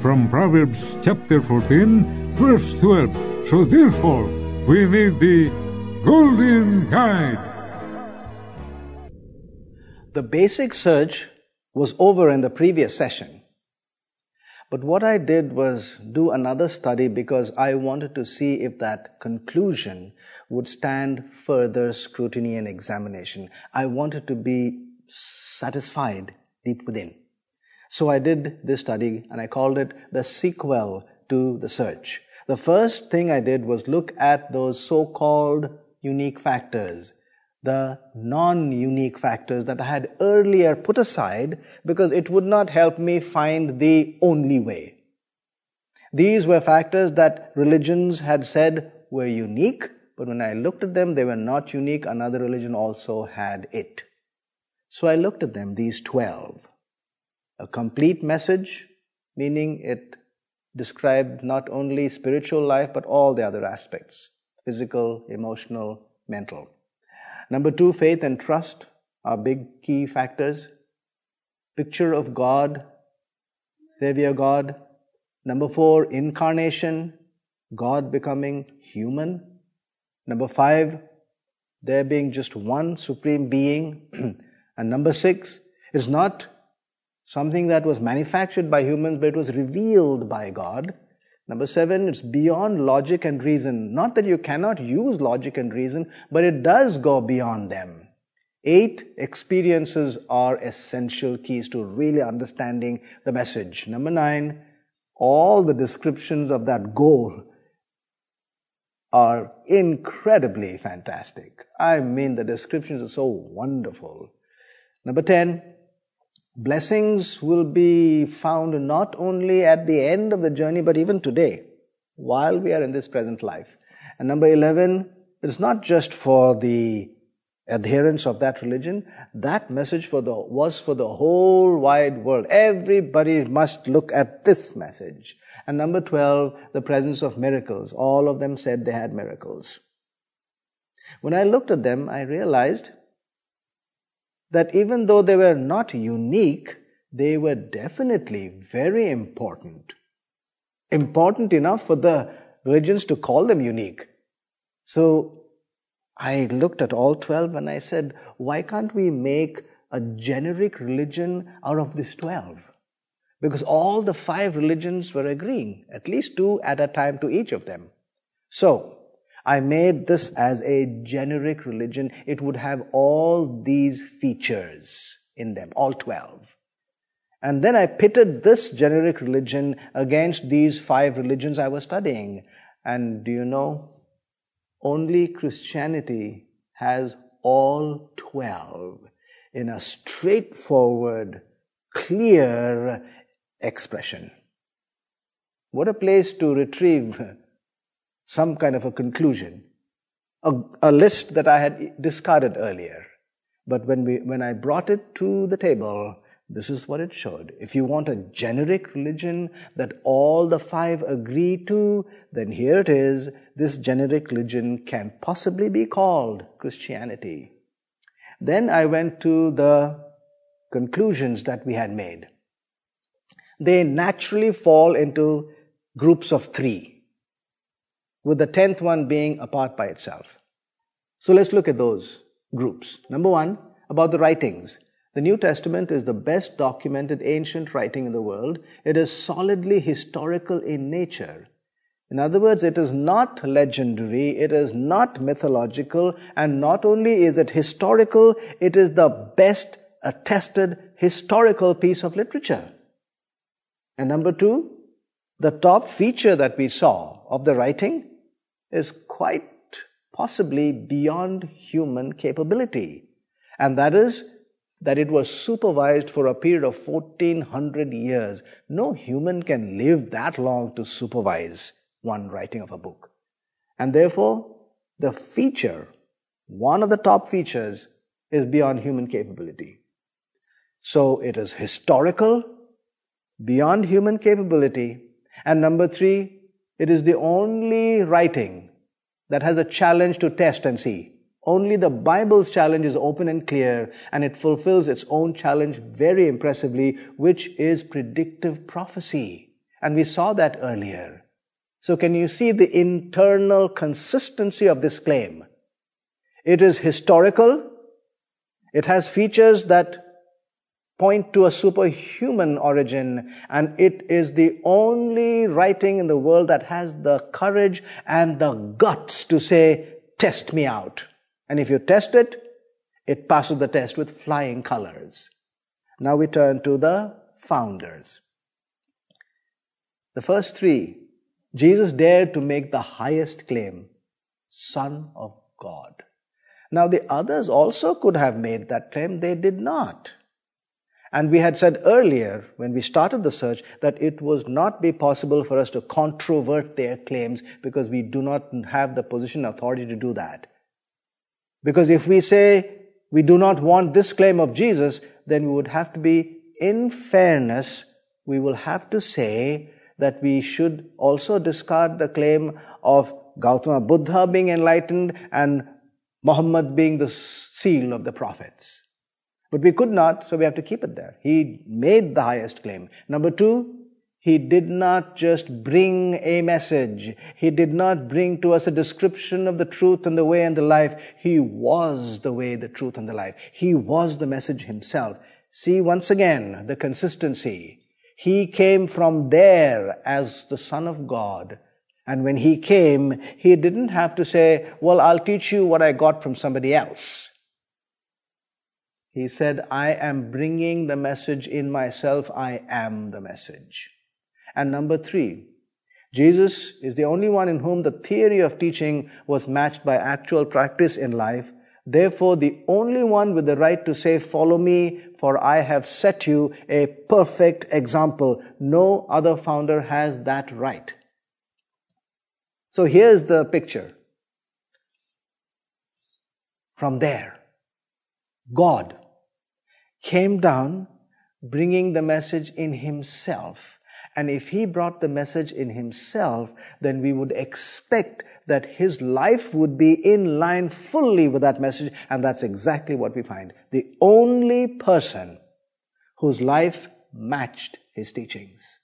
From Proverbs chapter 14, verse 12. So therefore, we need the Golden Guide. The basic search was over in the previous session. But what I did was do another study because I wanted to see if that conclusion would stand further scrutiny and examination. I wanted to be satisfied deep within. So I did this study and I called it the sequel to the search. The first thing I did was look at those so-called unique factors the non unique factors that I had earlier put aside because it would not help me find the only way. These were factors that religions had said were unique, but when I looked at them, they were not unique. Another religion also had it. So I looked at them, these 12. A complete message, meaning it described not only spiritual life, but all the other aspects physical, emotional, mental. Number two, faith and trust are big key factors. Picture of God, Savior God. Number four, incarnation, God becoming human. Number five, there being just one supreme being. and number six, is not something that was manufactured by humans, but it was revealed by God. Number seven, it's beyond logic and reason. Not that you cannot use logic and reason, but it does go beyond them. Eight, experiences are essential keys to really understanding the message. Number nine, all the descriptions of that goal are incredibly fantastic. I mean, the descriptions are so wonderful. Number 10, Blessings will be found not only at the end of the journey, but even today, while we are in this present life. And number 11, it's not just for the adherents of that religion. That message for the, was for the whole wide world. Everybody must look at this message. And number 12, the presence of miracles. All of them said they had miracles. When I looked at them, I realized that even though they were not unique, they were definitely very important. Important enough for the religions to call them unique. So I looked at all 12 and I said, why can't we make a generic religion out of these 12? Because all the five religions were agreeing, at least two at a time to each of them. So, I made this as a generic religion. It would have all these features in them, all 12. And then I pitted this generic religion against these five religions I was studying. And do you know? Only Christianity has all 12 in a straightforward, clear expression. What a place to retrieve some kind of a conclusion. a, a list that I had discarded earlier. But when, we, when I brought it to the table, this is what it showed. If you want a generic religion that all the five agree to, then here it is. This generic religion can possibly be called Christianity. Then I went to the conclusions that we had made. They naturally fall into groups of three, with the tenth one being apart by itself. So let's look at those groups. Number one, about the writings. The New Testament is the best documented ancient writing in the world. It is solidly historical in nature. In other words, it is not legendary, it is not mythological, and not only is it historical, it is the best attested historical piece of literature. And number two, the top feature that we saw of the writing is quite possibly beyond human capability. And that is that it was supervised for a period of 1400 years. No human can live that long to supervise one writing of a book. And therefore, the feature, one of the top features, is beyond human capability. So it is historical, beyond human capability. And number three, it is the only writing that has a challenge to test and see. Only the Bible's challenge is open and clear, and it fulfills its own challenge very impressively, which is predictive prophecy. And we saw that earlier. So, can you see the internal consistency of this claim? It is historical, it has features that point to a superhuman origin, and it is the only writing in the world that has the courage and the guts to say, Test me out. And if you test it, it passes the test with flying colors. Now we turn to the founders. The first three, Jesus dared to make the highest claim Son of God. Now the others also could have made that claim, they did not. And we had said earlier, when we started the search, that it was not be possible for us to controvert their claims because we do not have the position authority to do that. Because if we say we do not want this claim of Jesus, then we would have to be, in fairness, we will have to say that we should also discard the claim of Gautama Buddha being enlightened and Muhammad being the seal of the prophets. But we could not, so we have to keep it there. He made the highest claim. Number two, he did not just bring a message. He did not bring to us a description of the truth and the way and the life. He was the way, the truth, and the life. He was the message himself. See once again the consistency. He came from there as the Son of God. And when he came, he didn't have to say, well, I'll teach you what I got from somebody else. He said, I am bringing the message in myself. I am the message. And number three, Jesus is the only one in whom the theory of teaching was matched by actual practice in life. Therefore, the only one with the right to say, Follow me, for I have set you a perfect example. No other founder has that right. So here's the picture. From there, God came down bringing the message in Himself and if he brought the message in himself, then we would expect that his life would be in line fully with that message. And that's exactly what we find. The only person whose life matched his teachings.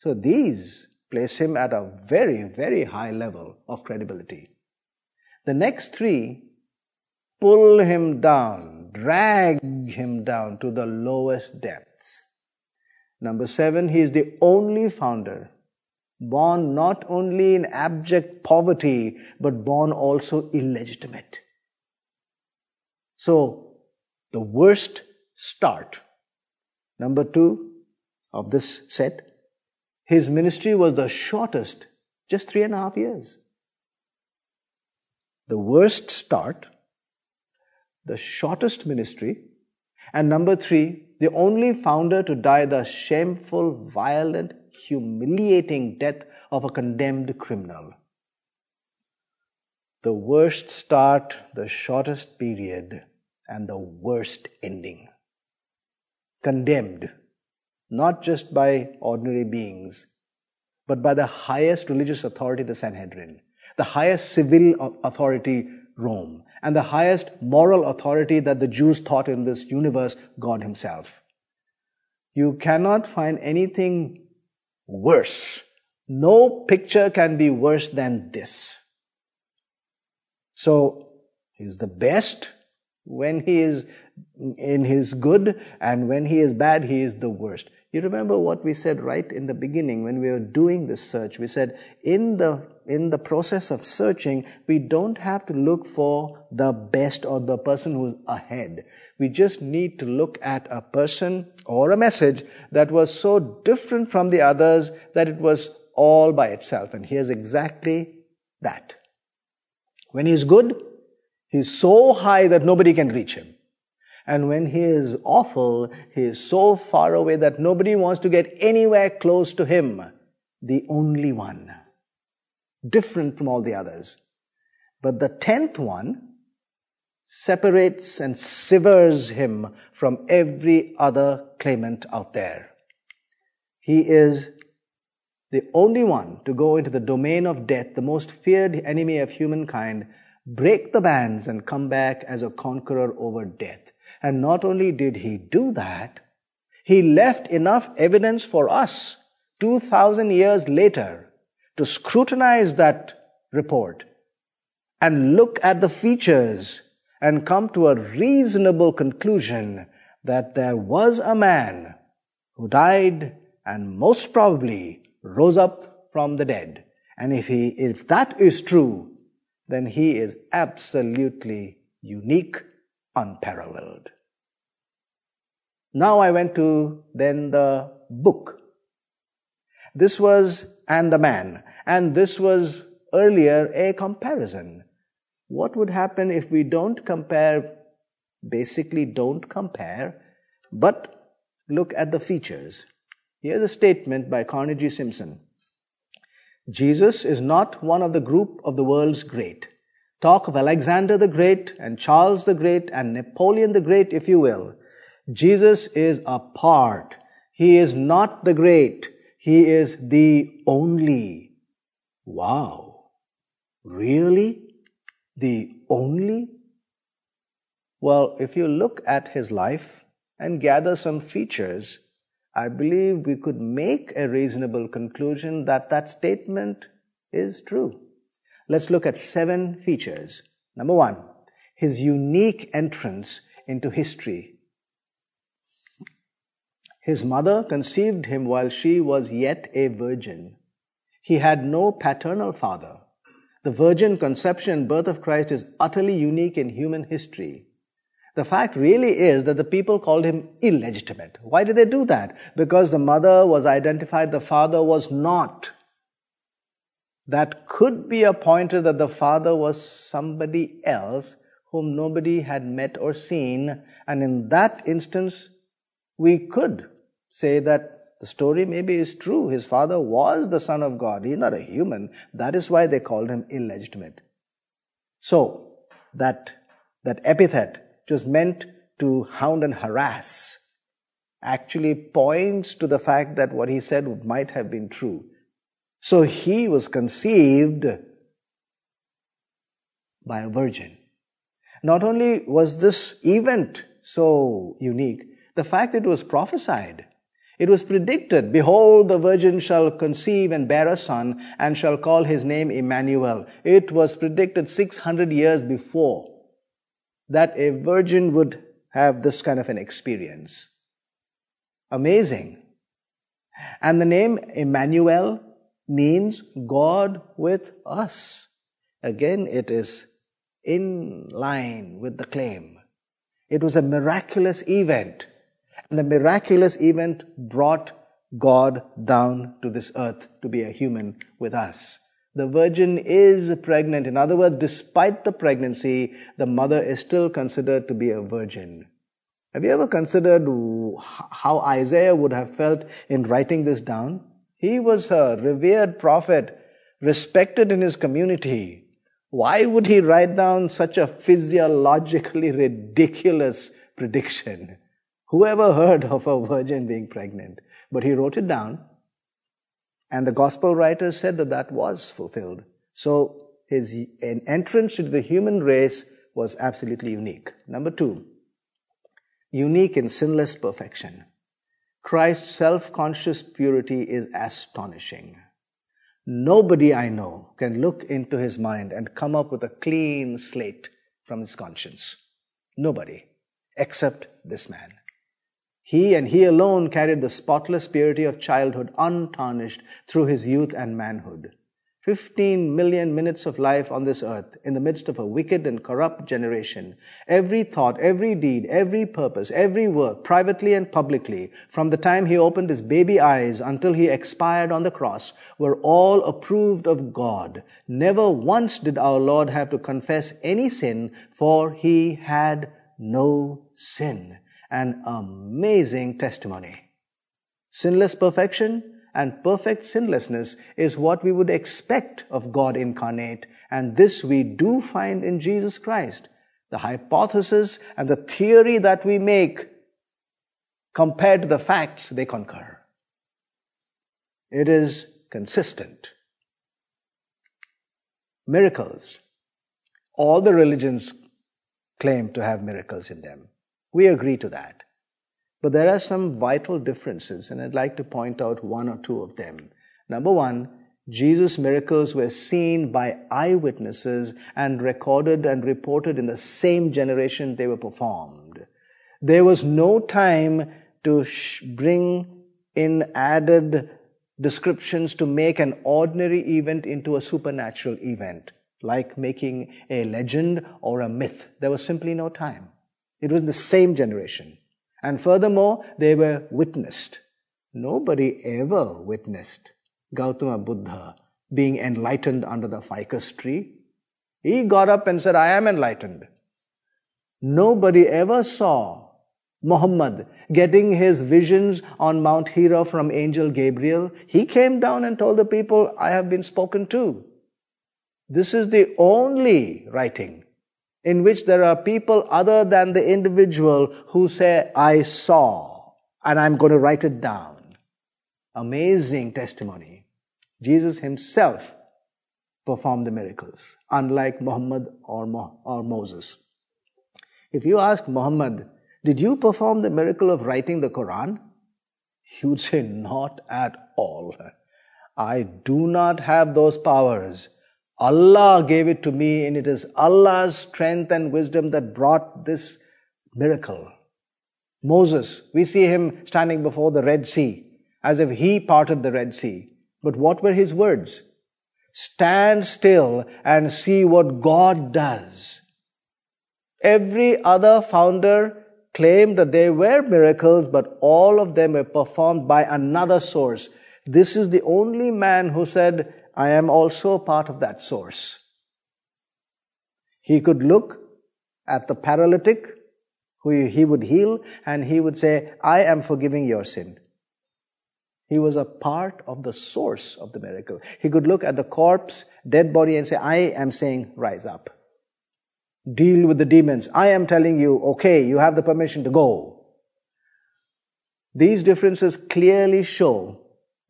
So these place him at a very, very high level of credibility. The next three pull him down, drag him down to the lowest depths. Number seven, he is the only founder born not only in abject poverty, but born also illegitimate. So, the worst start, number two of this set, his ministry was the shortest, just three and a half years. The worst start, the shortest ministry, and number three, the only founder to die the shameful, violent, humiliating death of a condemned criminal. the worst start, the shortest period, and the worst ending. Condemned, not just by ordinary beings, but by the highest religious authority, the Sanhedrin, the highest civil authority, Rome, and the highest moral authority that the Jews thought in this universe, God Himself. You cannot find anything worse. No picture can be worse than this. So, He's the best when He is in His good, and when He is bad, He is the worst. You remember what we said right in the beginning when we were doing this search. We said in the, in the process of searching, we don't have to look for the best or the person who's ahead. We just need to look at a person or a message that was so different from the others that it was all by itself. And here's exactly that. When he's good, he's so high that nobody can reach him. And when he is awful, he is so far away that nobody wants to get anywhere close to him. The only one. Different from all the others. But the tenth one separates and severs him from every other claimant out there. He is the only one to go into the domain of death, the most feared enemy of humankind, break the bands and come back as a conqueror over death. And not only did he do that, he left enough evidence for us 2000 years later to scrutinize that report and look at the features and come to a reasonable conclusion that there was a man who died and most probably rose up from the dead. And if he, if that is true, then he is absolutely unique unparalleled. Now I went to then the book. This was and the man, and this was earlier a comparison. What would happen if we don't compare, basically don't compare, but look at the features? Here's a statement by Carnegie Simpson. Jesus is not one of the group of the world's great. Talk of Alexander the Great and Charles the Great and Napoleon the Great, if you will. Jesus is a part. He is not the great. He is the only. Wow. Really? The only? Well, if you look at his life and gather some features, I believe we could make a reasonable conclusion that that statement is true. Let's look at seven features. Number one, his unique entrance into history. His mother conceived him while she was yet a virgin. He had no paternal father. The virgin conception and birth of Christ is utterly unique in human history. The fact really is that the people called him illegitimate. Why did they do that? Because the mother was identified, the father was not that could be a pointer that the father was somebody else whom nobody had met or seen. And in that instance, we could say that the story maybe is true. His father was the son of God. He's not a human. That is why they called him illegitimate. So, that, that epithet, which was meant to hound and harass, actually points to the fact that what he said might have been true. So he was conceived by a virgin. Not only was this event so unique, the fact that it was prophesied. It was predicted, behold, the virgin shall conceive and bear a son and shall call his name Emmanuel. It was predicted 600 years before that a virgin would have this kind of an experience. Amazing. And the name Emmanuel means God with us. Again, it is in line with the claim. It was a miraculous event. And the miraculous event brought God down to this earth to be a human with us. The virgin is pregnant. In other words, despite the pregnancy, the mother is still considered to be a virgin. Have you ever considered how Isaiah would have felt in writing this down? He was a revered prophet, respected in his community. Why would he write down such a physiologically ridiculous prediction? Whoever heard of a virgin being pregnant? But he wrote it down, and the gospel writers said that that was fulfilled. So his entrance into the human race was absolutely unique. Number two, unique in sinless perfection. Christ's self conscious purity is astonishing. Nobody I know can look into his mind and come up with a clean slate from his conscience. Nobody, except this man. He and he alone carried the spotless purity of childhood untarnished through his youth and manhood. 15 million minutes of life on this earth in the midst of a wicked and corrupt generation. Every thought, every deed, every purpose, every work, privately and publicly, from the time he opened his baby eyes until he expired on the cross, were all approved of God. Never once did our Lord have to confess any sin, for he had no sin. An amazing testimony. Sinless perfection, and perfect sinlessness is what we would expect of God incarnate. And this we do find in Jesus Christ. The hypothesis and the theory that we make compared to the facts, they concur. It is consistent. Miracles. All the religions claim to have miracles in them. We agree to that. But there are some vital differences, and I'd like to point out one or two of them. Number one, Jesus' miracles were seen by eyewitnesses and recorded and reported in the same generation they were performed. There was no time to bring in added descriptions to make an ordinary event into a supernatural event, like making a legend or a myth. There was simply no time. It was the same generation. And furthermore, they were witnessed. Nobody ever witnessed Gautama Buddha being enlightened under the ficus tree. He got up and said, I am enlightened. Nobody ever saw Muhammad getting his visions on Mount Hira from Angel Gabriel. He came down and told the people, I have been spoken to. This is the only writing in which there are people other than the individual who say, I saw, and I'm going to write it down. Amazing testimony. Jesus himself performed the miracles, unlike Muhammad or, Mo- or Moses. If you ask Muhammad, did you perform the miracle of writing the Quran? He would say, Not at all. I do not have those powers. Allah gave it to me, and it is Allah's strength and wisdom that brought this miracle. Moses, we see him standing before the Red Sea as if he parted the Red Sea. But what were his words? Stand still and see what God does. Every other founder claimed that they were miracles, but all of them were performed by another source. This is the only man who said, I am also a part of that source. He could look at the paralytic who he would heal and he would say, I am forgiving your sin. He was a part of the source of the miracle. He could look at the corpse, dead body, and say, I am saying, rise up. Deal with the demons. I am telling you, okay, you have the permission to go. These differences clearly show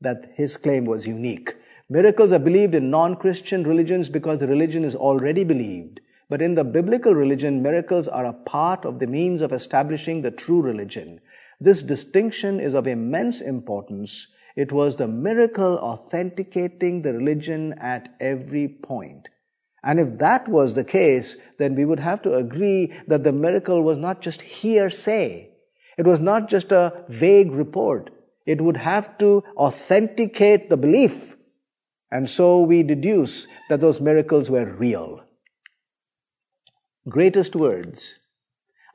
that his claim was unique. Miracles are believed in non Christian religions because the religion is already believed. But in the biblical religion, miracles are a part of the means of establishing the true religion. This distinction is of immense importance. It was the miracle authenticating the religion at every point. And if that was the case, then we would have to agree that the miracle was not just hearsay. It was not just a vague report. It would have to authenticate the belief and so we deduce that those miracles were real. Greatest words.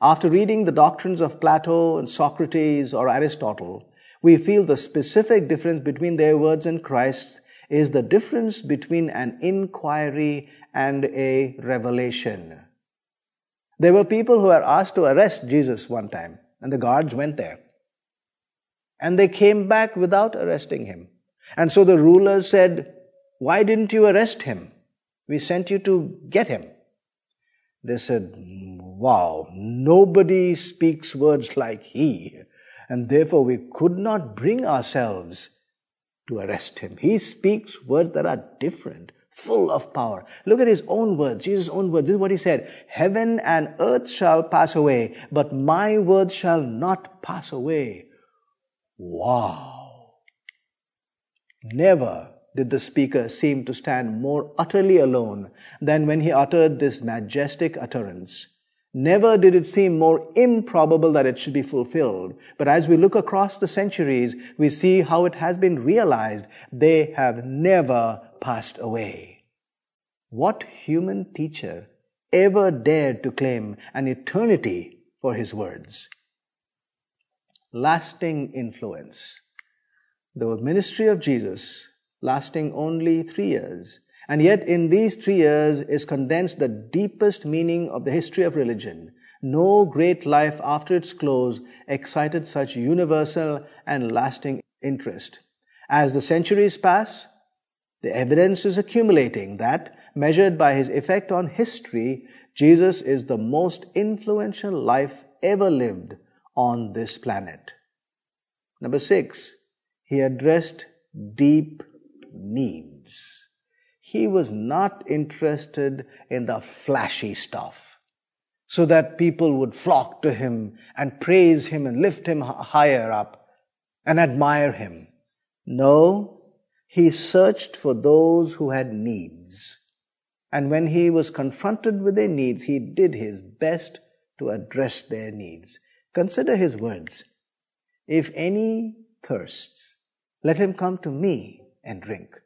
After reading the doctrines of Plato and Socrates or Aristotle, we feel the specific difference between their words and Christ's is the difference between an inquiry and a revelation. There were people who were asked to arrest Jesus one time, and the guards went there. And they came back without arresting him. And so the rulers said, why didn't you arrest him? We sent you to get him. They said, Wow, nobody speaks words like he, and therefore we could not bring ourselves to arrest him. He speaks words that are different, full of power. Look at his own words, Jesus' own words. This is what he said Heaven and earth shall pass away, but my words shall not pass away. Wow. Never did the speaker seem to stand more utterly alone than when he uttered this majestic utterance. Never did it seem more improbable that it should be fulfilled. But as we look across the centuries, we see how it has been realized. They have never passed away. What human teacher ever dared to claim an eternity for his words? Lasting influence. The ministry of Jesus lasting only three years. And yet, in these three years is condensed the deepest meaning of the history of religion. No great life after its close excited such universal and lasting interest. As the centuries pass, the evidence is accumulating that, measured by his effect on history, Jesus is the most influential life ever lived on this planet. Number six, he addressed deep needs. He was not interested in the flashy stuff so that people would flock to him and praise him and lift him higher up and admire him. No, he searched for those who had needs. And when he was confronted with their needs, he did his best to address their needs. Consider his words. If any thirsts, let him come to me and drink.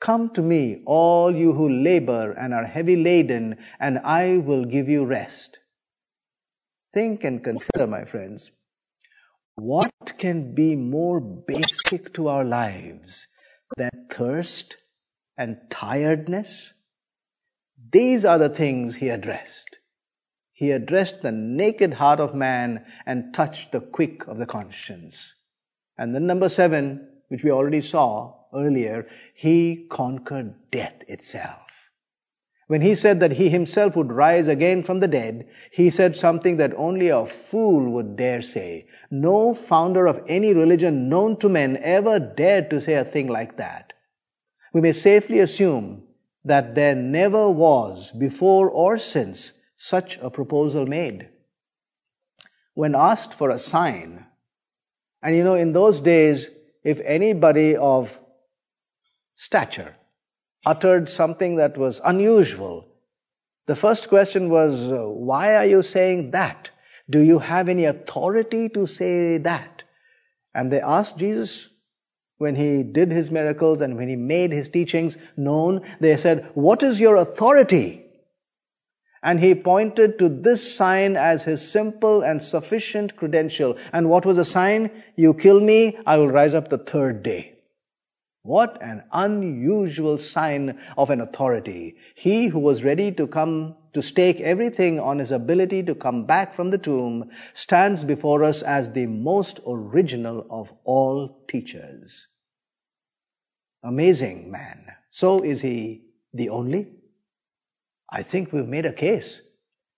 Come to me, all you who labor and are heavy laden, and I will give you rest. Think and consider, my friends, what can be more basic to our lives than thirst and tiredness? These are the things he addressed. He addressed the naked heart of man and touched the quick of the conscience. And then number seven, which we already saw, earlier, he conquered death itself. When he said that he himself would rise again from the dead, he said something that only a fool would dare say. No founder of any religion known to men ever dared to say a thing like that. We may safely assume that there never was, before or since, such a proposal made. When asked for a sign, and you know, in those days, if anybody of stature, uttered something that was unusual. The first question was, uh, Why are you saying that? Do you have any authority to say that? And they asked Jesus when he did his miracles and when he made his teachings known, they said, What is your authority? And he pointed to this sign as his simple and sufficient credential. And what was the sign? You kill me, I will rise up the third day. What an unusual sign of an authority. He who was ready to come to stake everything on his ability to come back from the tomb stands before us as the most original of all teachers. Amazing man. So is he the only? I think we've made a case.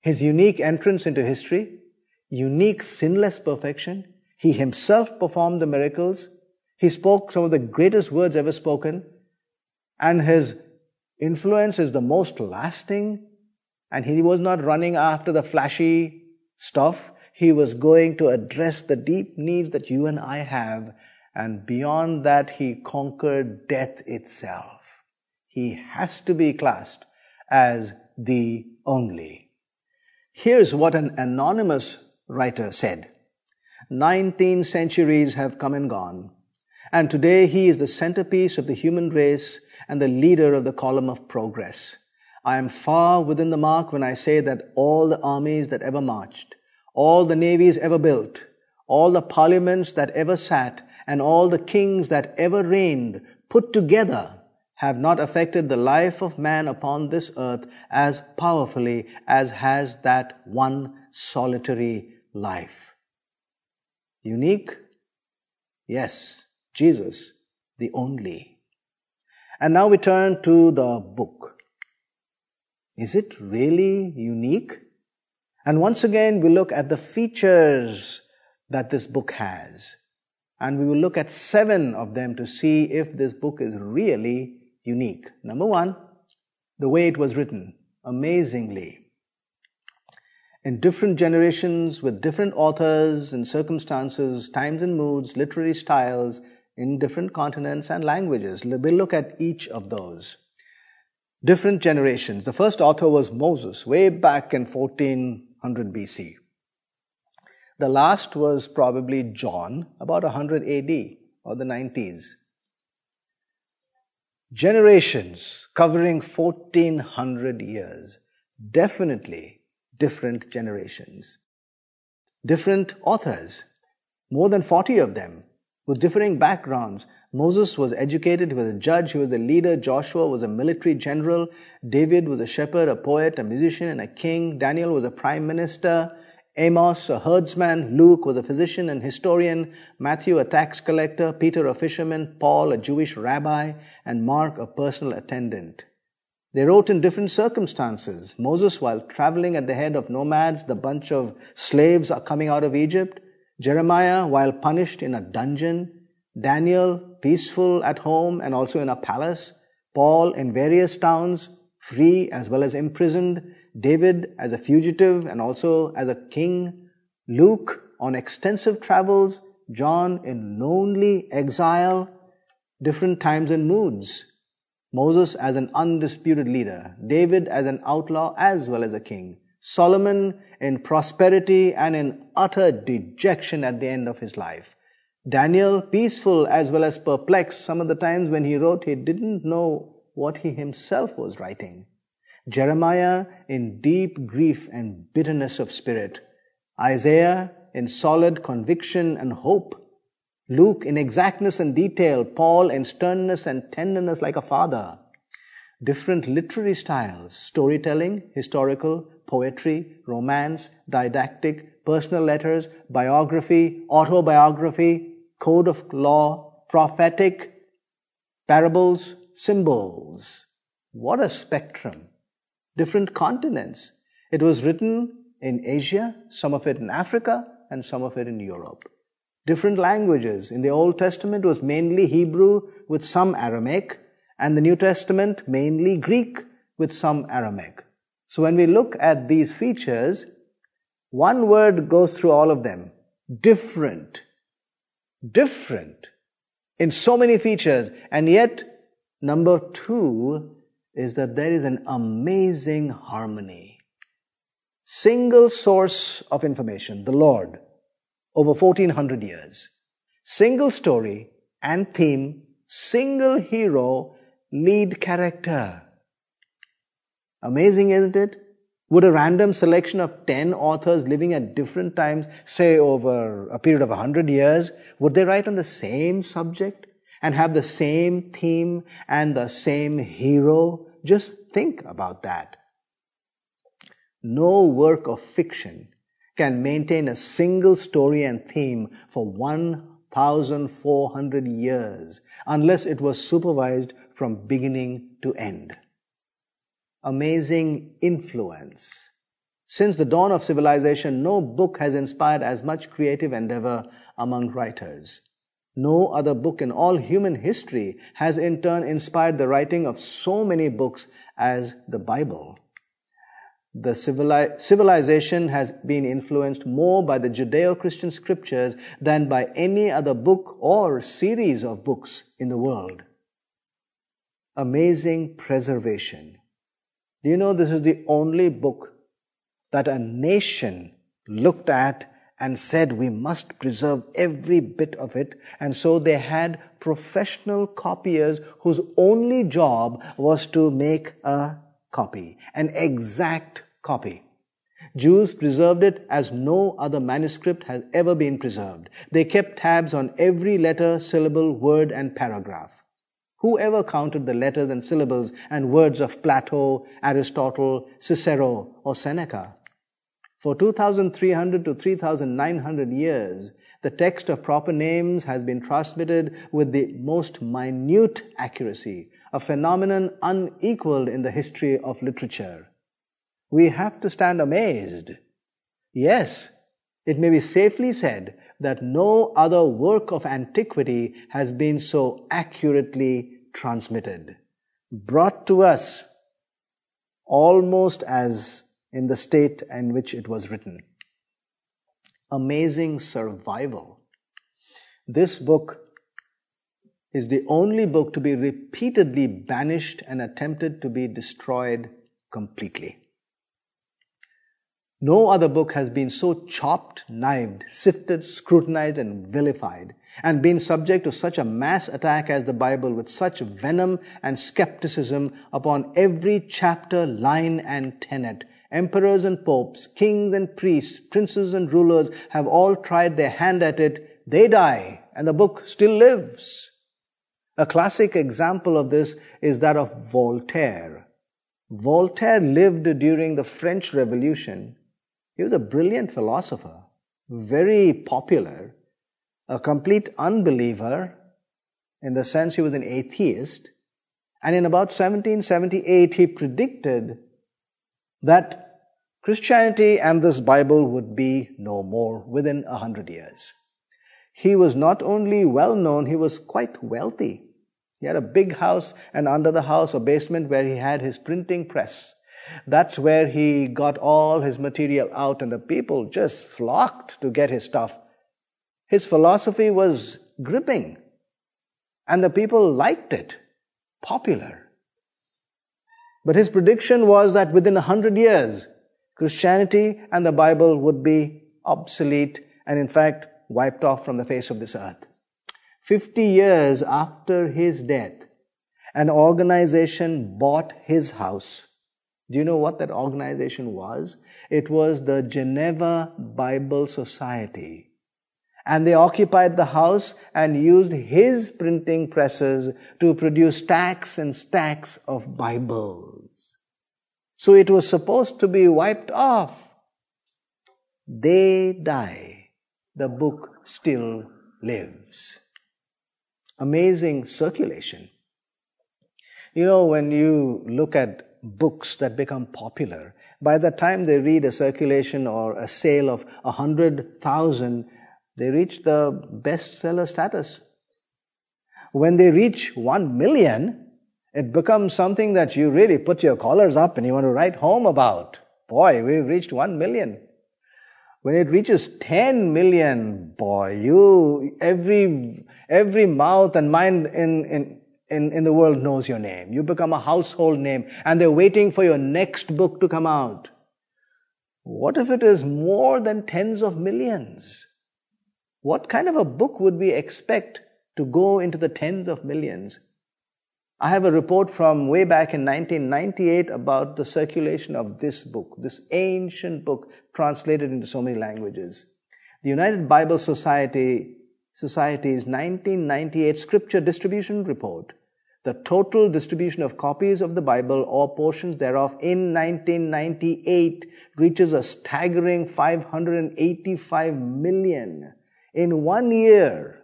His unique entrance into history, unique sinless perfection, he himself performed the miracles, he spoke some of the greatest words ever spoken, and his influence is the most lasting. And he was not running after the flashy stuff. He was going to address the deep needs that you and I have. And beyond that, he conquered death itself. He has to be classed as the only. Here's what an anonymous writer said. Nineteen centuries have come and gone. And today he is the centerpiece of the human race and the leader of the column of progress. I am far within the mark when I say that all the armies that ever marched, all the navies ever built, all the parliaments that ever sat, and all the kings that ever reigned put together have not affected the life of man upon this earth as powerfully as has that one solitary life. Unique? Yes. Jesus, the only. And now we turn to the book. Is it really unique? And once again, we look at the features that this book has. And we will look at seven of them to see if this book is really unique. Number one, the way it was written. Amazingly. In different generations, with different authors and circumstances, times and moods, literary styles, in different continents and languages. We'll look at each of those. Different generations. The first author was Moses, way back in 1400 BC. The last was probably John, about 100 AD or the 90s. Generations covering 1400 years. Definitely different generations. Different authors, more than 40 of them, with differing backgrounds. Moses was educated, he was a judge, he was a leader. Joshua was a military general. David was a shepherd, a poet, a musician, and a king. Daniel was a prime minister. Amos, a herdsman, Luke was a physician and historian, Matthew, a tax collector, Peter, a fisherman, Paul, a Jewish rabbi, and Mark, a personal attendant. They wrote in different circumstances. Moses, while traveling at the head of nomads, the bunch of slaves are coming out of Egypt. Jeremiah, while punished in a dungeon. Daniel, peaceful at home and also in a palace. Paul, in various towns, free as well as imprisoned. David as a fugitive and also as a king, Luke on extensive travels, John in lonely exile, different times and moods, Moses as an undisputed leader, David as an outlaw as well as a king, Solomon in prosperity and in utter dejection at the end of his life. Daniel, peaceful as well as perplexed. Some of the times when he wrote, he didn't know what he himself was writing. Jeremiah in deep grief and bitterness of spirit, Isaiah in solid conviction and hope, Luke in exactness and detail, Paul in sternness and tenderness like a father. Different literary styles, storytelling, historical, poetry, romance, didactic, personal letters, biography, autobiography, code of law, prophetic, parables, symbols. What a spectrum different continents. It was written in Asia, some of it in Africa, and some of it in Europe. Different languages. In the Old Testament was mainly Hebrew with some Aramaic, and the New Testament mainly Greek with some Aramaic. So when we look at these features, one word goes through all of them. Different. Different. In so many features. And yet, number two is that there is an amazing harmony. Single source of information, the Lord, over 1400 years. Single story and theme, single hero, lead character. Amazing, isn't it? Would a random selection of 10 authors living at different times, say over a period of 100 years, would they write on the same subject and have the same theme and the same hero? Just think about that. No work of fiction can maintain a single story and theme for 1,400 years unless it was supervised from beginning to end. Amazing influence. Since the dawn of civilization, no book has inspired as much creative endeavor among writers. No other book in all human history has in turn inspired the writing of so many books as the Bible. The civilization has been influenced more by the Judeo Christian scriptures than by any other book or series of books in the world. Amazing preservation. Do you know this is the only book that a nation looked at and said we must preserve every bit of it. And so they had professional copiers whose only job was to make a copy, an exact copy. Jews preserved it as no other manuscript has ever been preserved. They kept tabs on every letter, syllable, word, and paragraph. Whoever counted the letters and syllables and words of Plato, Aristotle, Cicero, or Seneca? For 2300 to 3900 years, the text of proper names has been transmitted with the most minute accuracy, a phenomenon unequaled in the history of literature. we have to stand amazed. Yes, it may be safely said that no other work of antiquity has been so accurately transmitted, brought to us almost as in the state in which it was written. Amazing survival. This book is the only book to be repeatedly banished and attempted to be destroyed completely. No other book has been so chopped, knived, sifted, scrutinized, and vilified, and been subject to such a mass attack as the Bible with such venom and skepticism upon every chapter, line, and tenet. Emperors and popes, kings and priests, princes and rulers have all tried their hand at it. They die, and the book still lives. A classic example of this is that of Voltaire. Voltaire lived during the French Revolution he was a brilliant philosopher, very popular, a complete unbeliever in the sense he was an atheist. And in about 1778, he predicted that Christianity and this Bible would be no more within a hundred years. He was not only well known, he was quite wealthy. He had a big house, and under the house, a basement where he had his printing press. That's where he got all his material out, and the people just flocked to get his stuff. His philosophy was gripping, and the people liked it, popular. But his prediction was that within a hundred years, Christianity and the Bible would be obsolete and, in fact, wiped off from the face of this earth. Fifty years after his death, an organization bought his house do you know what that organization was? It was the Geneva Bible Society. And they occupied the house and used his printing presses to produce stacks and stacks of Bibles. So it was supposed to be wiped off. They die. The book still lives. Amazing circulation. You know, when you look at books that become popular, by the time they read a circulation or a sale of a hundred thousand, they reach the bestseller status. When they reach one million, it becomes something that you really put your collars up and you want to write home about. Boy, we've reached one million. When it reaches 10 million, boy, you, every, every mouth and mind in, in, in, in the world knows your name. You become a household name and they're waiting for your next book to come out. What if it is more than tens of millions? What kind of a book would we expect to go into the tens of millions? I have a report from way back in 1998 about the circulation of this book, this ancient book translated into so many languages. The United Bible Society Society's 1998 Scripture Distribution Report, the total distribution of copies of the Bible or portions thereof in 1998 reaches a staggering 585 million. In one year,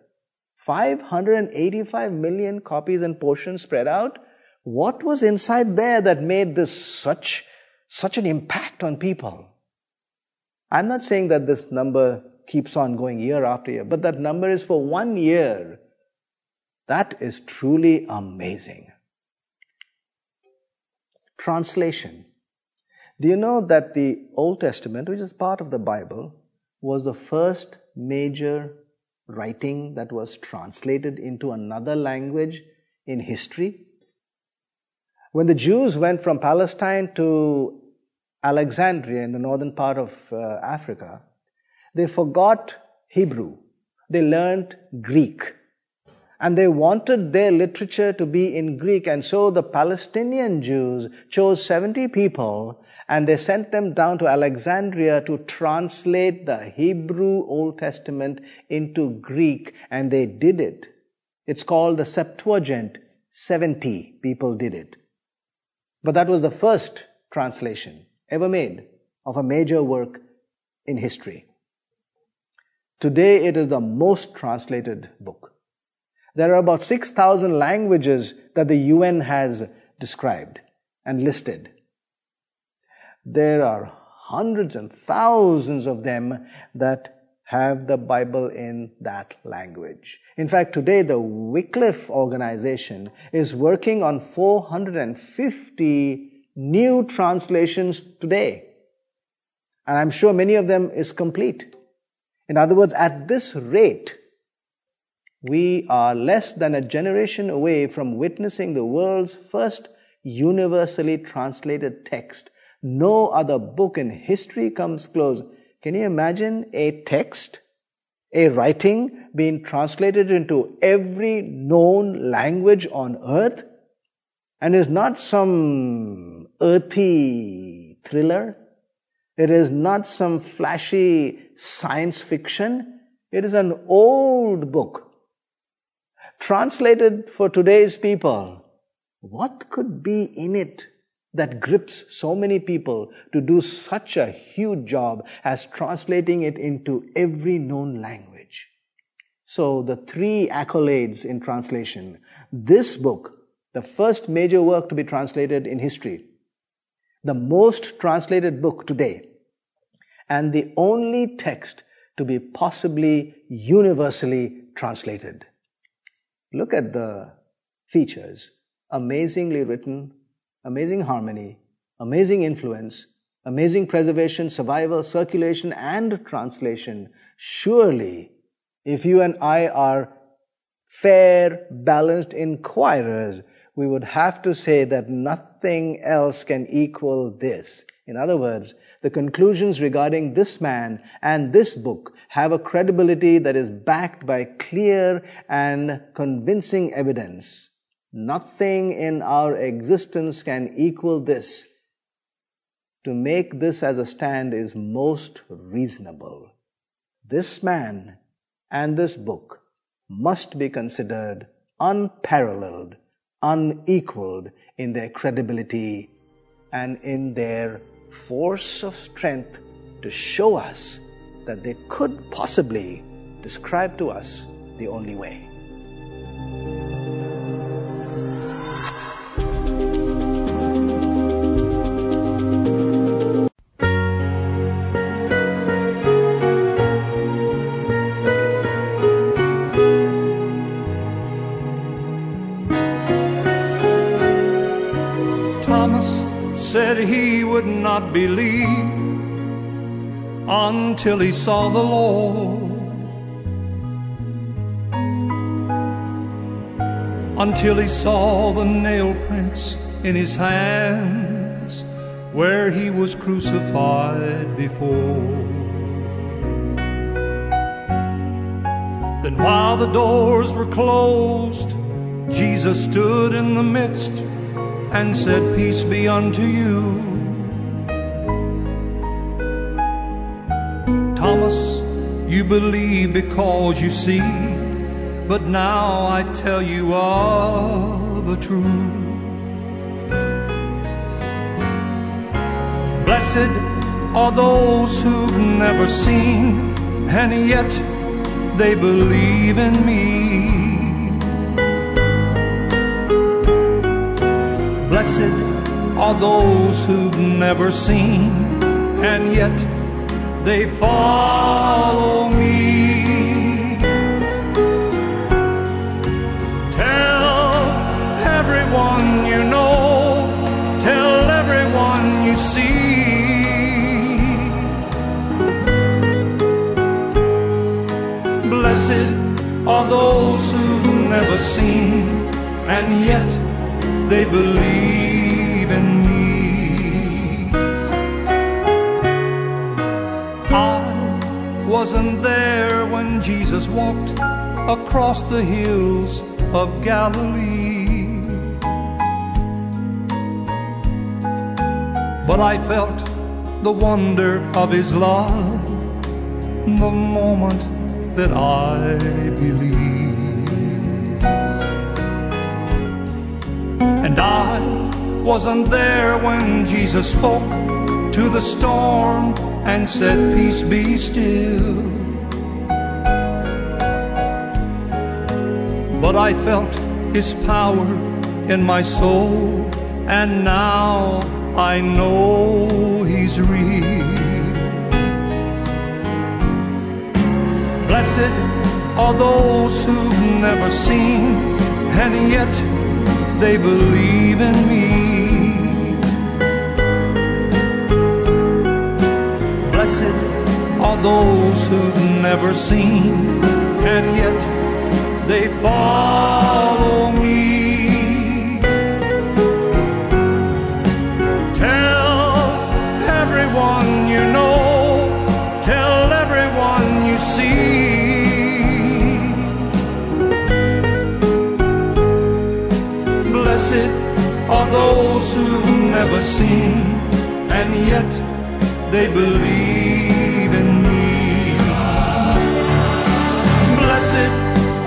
585 million copies and portions spread out. What was inside there that made this such, such an impact on people? I'm not saying that this number keeps on going year after year, but that number is for one year. That is truly amazing. Translation. Do you know that the Old Testament, which is part of the Bible, was the first major writing that was translated into another language in history? When the Jews went from Palestine to Alexandria in the northern part of uh, Africa, they forgot Hebrew. They learned Greek. And they wanted their literature to be in Greek. And so the Palestinian Jews chose 70 people and they sent them down to Alexandria to translate the Hebrew Old Testament into Greek. And they did it. It's called the Septuagint. 70 people did it. But that was the first translation ever made of a major work in history. Today it is the most translated book. There are about 6,000 languages that the UN has described and listed. There are hundreds and thousands of them that have the Bible in that language. In fact, today the Wycliffe organization is working on 450 new translations today. And I'm sure many of them is complete. In other words, at this rate, we are less than a generation away from witnessing the world's first universally translated text. No other book in history comes close. Can you imagine a text, a writing being translated into every known language on earth and is not some earthy thriller? It is not some flashy science fiction. It is an old book translated for today's people. What could be in it that grips so many people to do such a huge job as translating it into every known language. So the three accolades in translation. This book, the first major work to be translated in history, the most translated book today, and the only text to be possibly universally translated. Look at the features. Amazingly written, amazing harmony, amazing influence, amazing preservation, survival, circulation, and translation. Surely, if you and I are fair, balanced inquirers, we would have to say that nothing else can equal this. In other words, the conclusions regarding this man and this book have a credibility that is backed by clear and convincing evidence. Nothing in our existence can equal this. To make this as a stand is most reasonable. This man and this book must be considered unparalleled, unequaled in their credibility and in their force of strength to show us that they could possibly describe to us the only way. Until he saw the Lord. Until he saw the nail prints in his hands where he was crucified before. Then, while the doors were closed, Jesus stood in the midst and said, Peace be unto you. Thomas, you believe because you see, but now I tell you of the truth. Blessed are those who've never seen, and yet they believe in me. Blessed are those who've never seen, and yet they follow me. Tell everyone you know, tell everyone you see. Blessed are those who've never seen, and yet they believe wasn't there when Jesus walked across the hills of Galilee. But I felt the wonder of his love the moment that I believed. And I wasn't there when Jesus spoke to the storm and said, Peace be still. But I felt His power in my soul, and now I know He's real. Blessed are those who've never seen, and yet they believe in me. Blessed are those who've never seen, and yet they follow me. Tell everyone you know, tell everyone you see. Blessed are those who've never seen, and yet they believe in me. Blessed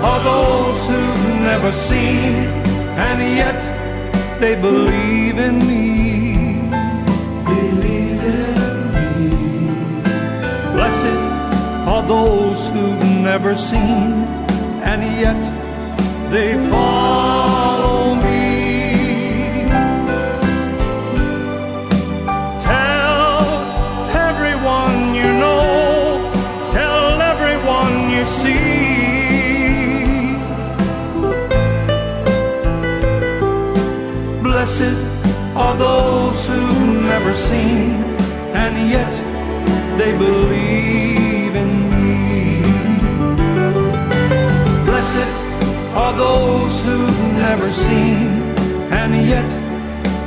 are those who've never seen, and yet they believe in me. Believe in me. Blessed are those who've never seen, and yet they follow Blessed are those who've never seen, and yet they believe in me. Blessed are those who've never seen, and yet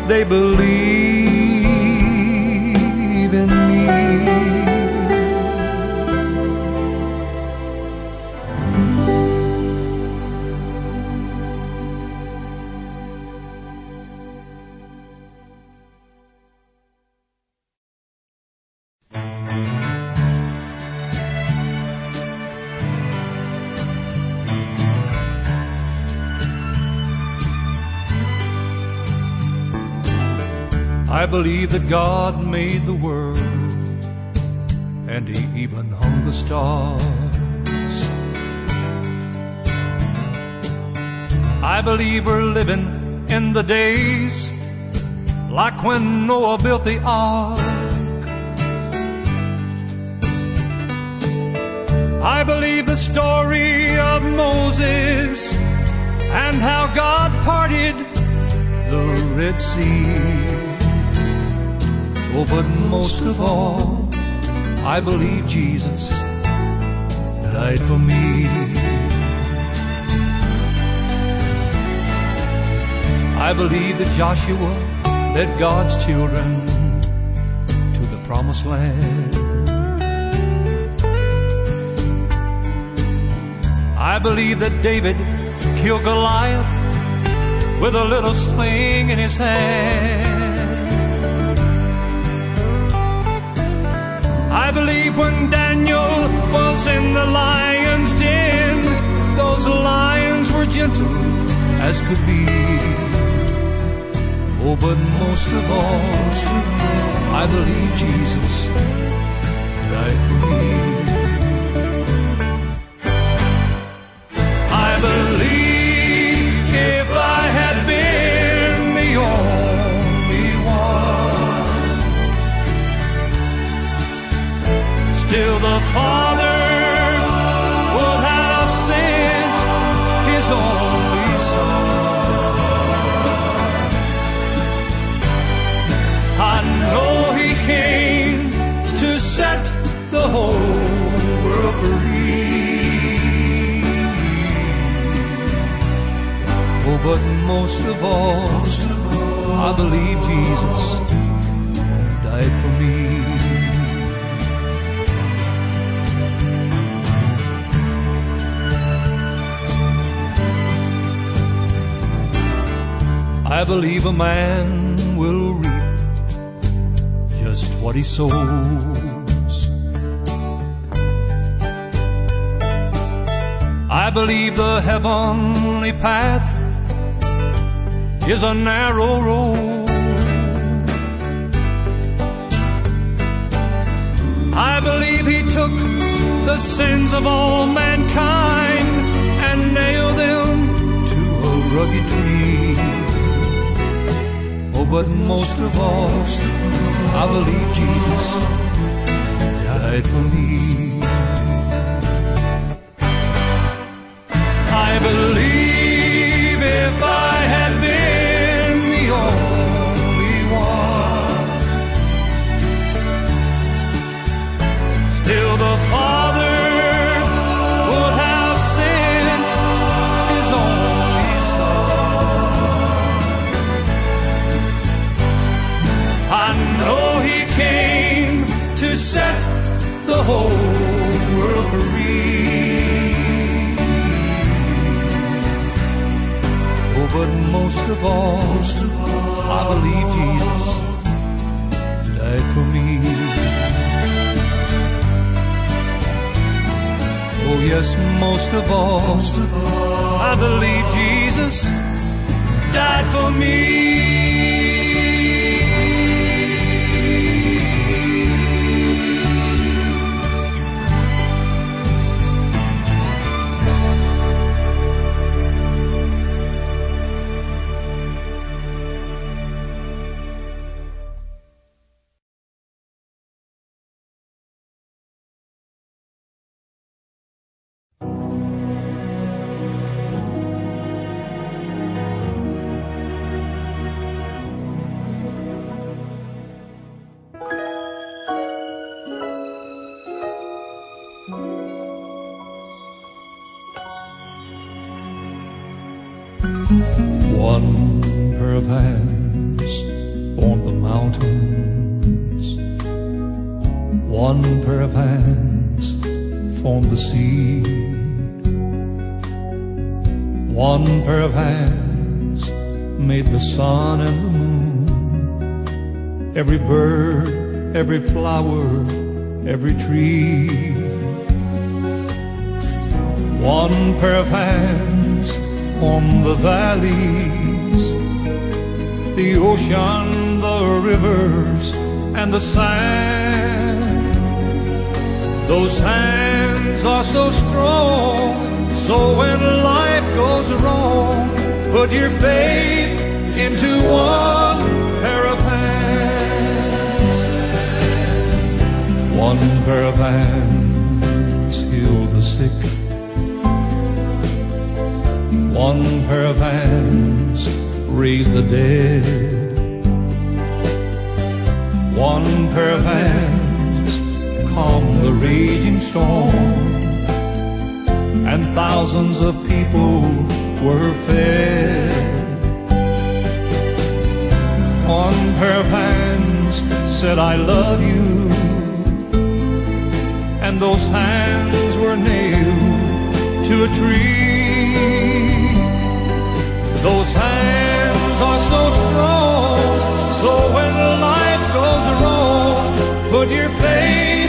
they believe believe that God made the world and He even hung the stars. I believe we're living in the days like when Noah built the ark. I believe the story of Moses and how God parted the Red Sea. Oh, but most of all, I believe Jesus died for me. I believe that Joshua led God's children to the promised land. I believe that David killed Goliath with a little sling in his hand. I believe when Daniel was in the lion's den, those lions were gentle as could be. Oh, but most of all, I believe Jesus died for me. Oh, but most of all, I believe Jesus died for me. I believe a man will reap just what he sows. I believe the heavenly path is a narrow road. I believe he took the sins of all mankind and nailed them to a rugged tree. Oh, but most of all, I believe Jesus died for me. Most of all, most of all, I believe Jesus died for me. Every tree. One pair of hands on the valleys, the ocean, the rivers, and the sand. Those hands are so strong, so when life goes wrong, put your faith into one One pair of hands heal the sick. One pair of hands raise the dead. One pair of hands calm the raging storm. And thousands of people were fed. One pair of hands said, I love you. And those hands were nailed to a tree. Those hands are so strong, so when life goes wrong, put your faith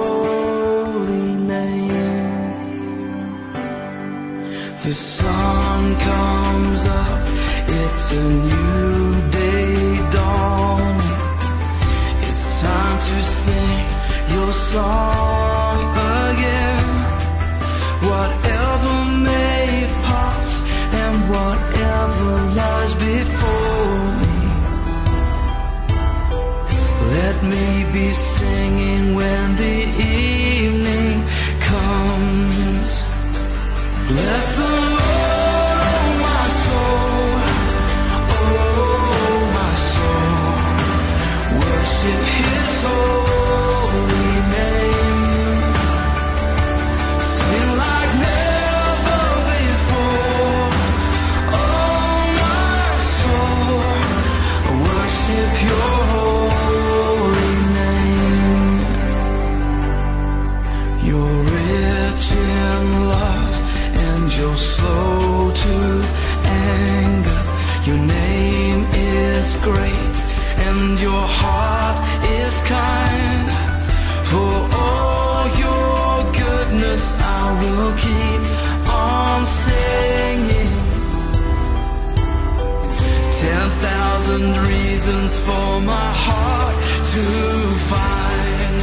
song to find.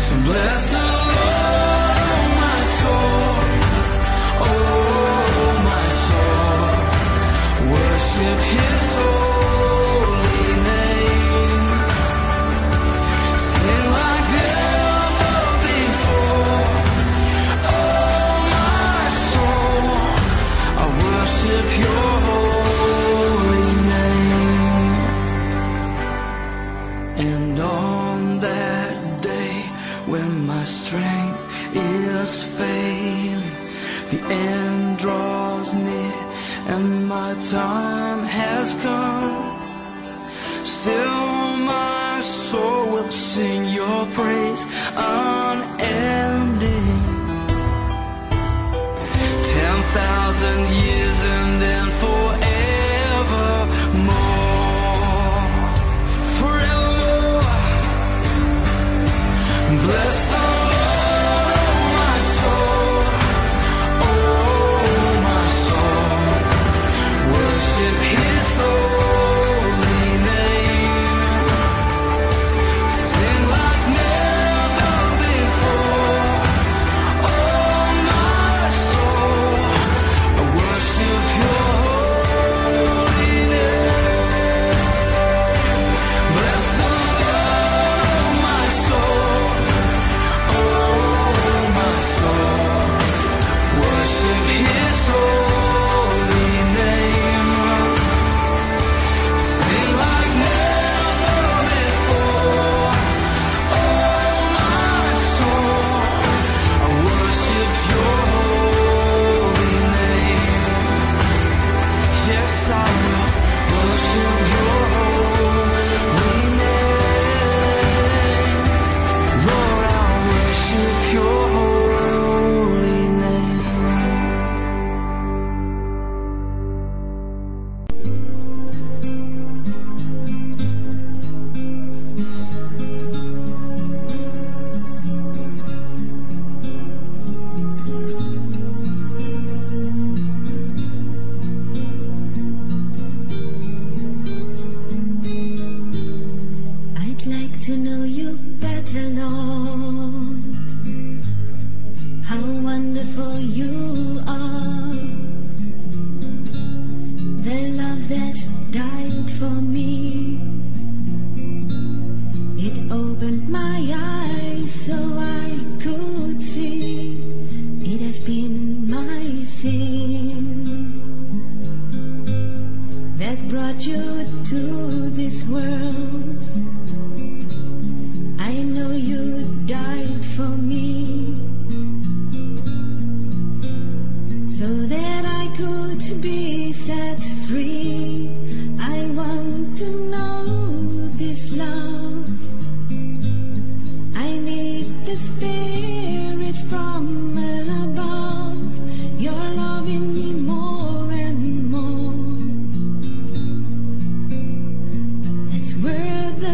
So bless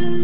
the